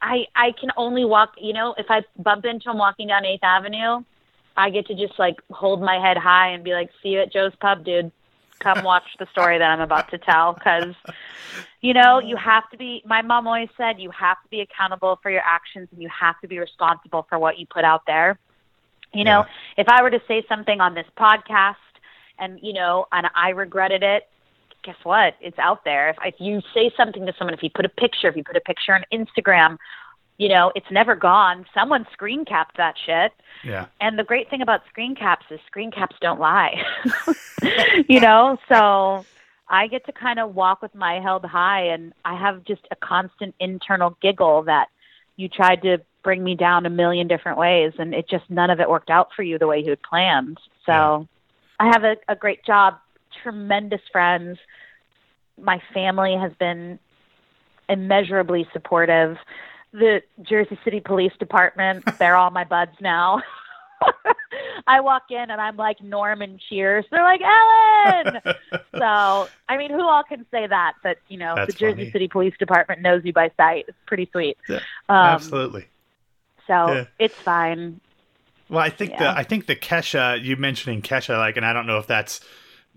i i can only walk you know if i bump into him walking down eighth avenue i get to just like hold my head high and be like see you at joe's pub dude come watch the story that i'm about to tell because you know you have to be my mom always said you have to be accountable for your actions and you have to be responsible for what you put out there you know if I were to say something on this podcast and, you know, and I regretted it, guess what? It's out there. If, if you say something to someone, if you put a picture, if you put a picture on Instagram, you know, it's never gone. Someone screen capped that shit. Yeah. And the great thing about screen caps is screen caps don't lie. [laughs] you know, so I get to kind of walk with my held high and I have just a constant internal giggle that you tried to bring me down a million different ways and it just none of it worked out for you the way you had planned. So Yeah. I have a, a great job, tremendous friends. My family has been immeasurably supportive. The Jersey City Police Department, they're all my buds now. [laughs] I walk in and I'm like Norman Cheers. They're like Ellyn. [laughs] so I mean, who all can say that? But you know, That's the Jersey funny. City Police Department knows you by sight. It's pretty sweet. Yeah, Um, Absolutely. So Yeah. it's fine. Well, I think the I think the Kesha you mentioning Kesha like, and I don't know if that's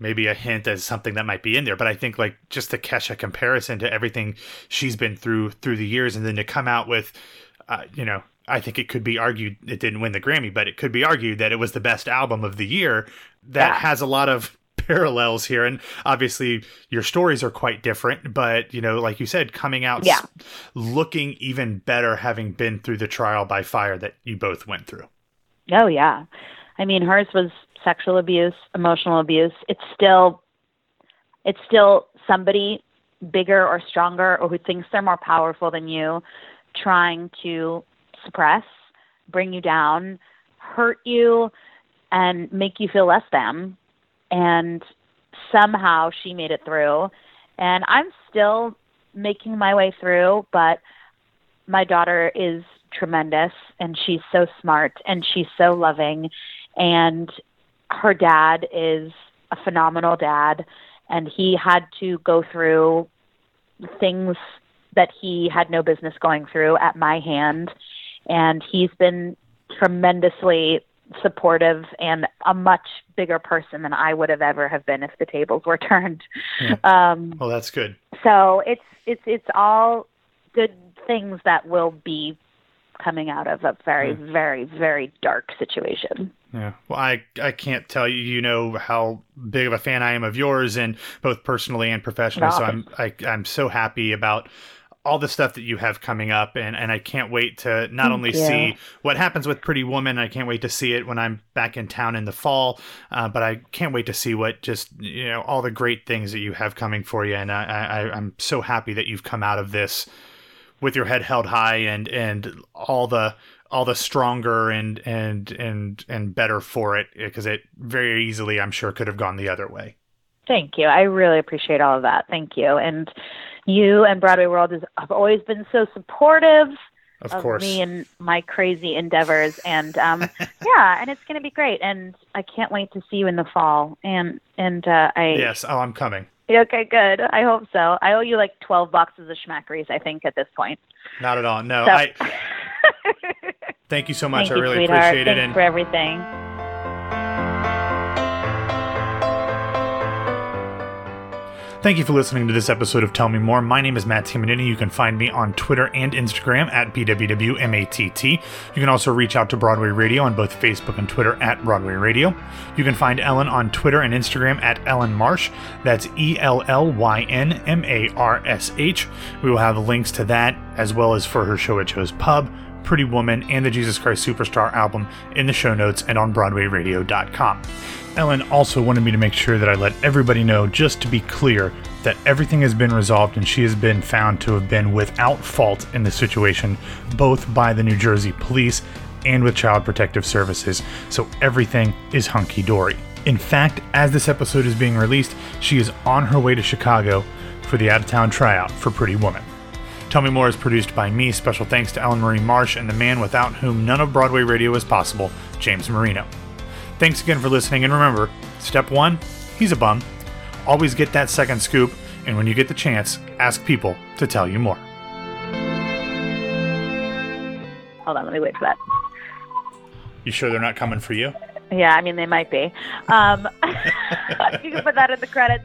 maybe a hint as something that might be in there, but I think like just to catch a comparison to everything she's been through through the years, and then to come out with, uh, you know, I think it could be argued it didn't win the Grammy, but it could be argued that it was the best album of the year. That Yeah. has a lot of [laughs] parallels here, and obviously your stories are quite different, but you know, like you said, coming out Yeah. looking even better, having been through the trial by fire that you both went through. Oh yeah. I mean hers was sexual abuse, emotional abuse. It's still it's still somebody bigger or stronger or who thinks they're more powerful than you trying to suppress, bring you down, hurt you and make you feel less than. And somehow she made it through. And I'm still making my way through, but my daughter is tremendous and she's so smart and she's so loving and her dad is a phenomenal dad and he had to go through things that he had no business going through at my hand and he's been tremendously supportive and a much bigger person than I would have ever have been if the tables were [laughs] turned. Um Well, that's good. so it's it's it's all good things that will be coming out of a very very very dark situation Yeah. Well, I I can't tell you. You know how big of a fan I am of yours, and both personally and professionally. So I'm I, I'm so happy about all the stuff that you have coming up, and and I can't wait to not only you. see what happens with Pretty Woman. I can't wait to see it when I'm back in town in the fall. Uh, but I can't wait to see what just you know all the great things that you have coming for you, and I, I I'm so happy that you've come out of this with your head held high and and all the all the stronger and and and and better for it because it very easily I'm sure could have gone the other way. thank you i really appreciate all of that thank you and you and broadway world has, have always been so supportive Of, of course. me and my crazy endeavors and um [laughs] yeah and it's going to be great and i can't wait to see you in the fall and and uh i yes. Oh, I'm coming. Okay good i hope so i owe you like 12 boxes of schmackeries i think at this point Not at all. No, So- I [laughs] Thank you so much. Thank I you, really sweetheart. appreciate it. Thanks And for everything. Thank you for listening to this episode of Tell Me More. My name is Matt Tamanini. You can find me on Twitter and Instagram at BWWMATT. You can also reach out to Broadway Radio on both Facebook and Twitter at Broadway Radio. You can find Ellyn on Twitter and Instagram at Ellyn Marsh. That's E L L Y N M A R S H. We will have links to that as well as for her show at Joe's Pub. Pretty Woman, and the Jesus Christ Superstar album in the show notes and on BroadwayRadio.com. Ellyn also wanted me to make sure that I let everybody know, just to be clear, that everything has been resolved and she has been found to have been without fault in the situation, both by the New Jersey police and with Child Protective Services, so everything is hunky dory. In fact, as this episode is being released, she is on her way to Chicago for the out of town tryout for Pretty Woman. Tell Me More is produced by me. Special thanks to Ellyn Marie Marsh and the man without whom none of Broadway radio is possible, James Marino. Thanks again for listening, and remember step one, he's a bum. Always get that second scoop, and when you get the chance, ask people to tell you more. Hold on, let me wait for that. You sure they're not coming for you? Yeah, I mean they might be. Um, [laughs] you can put that in the credits.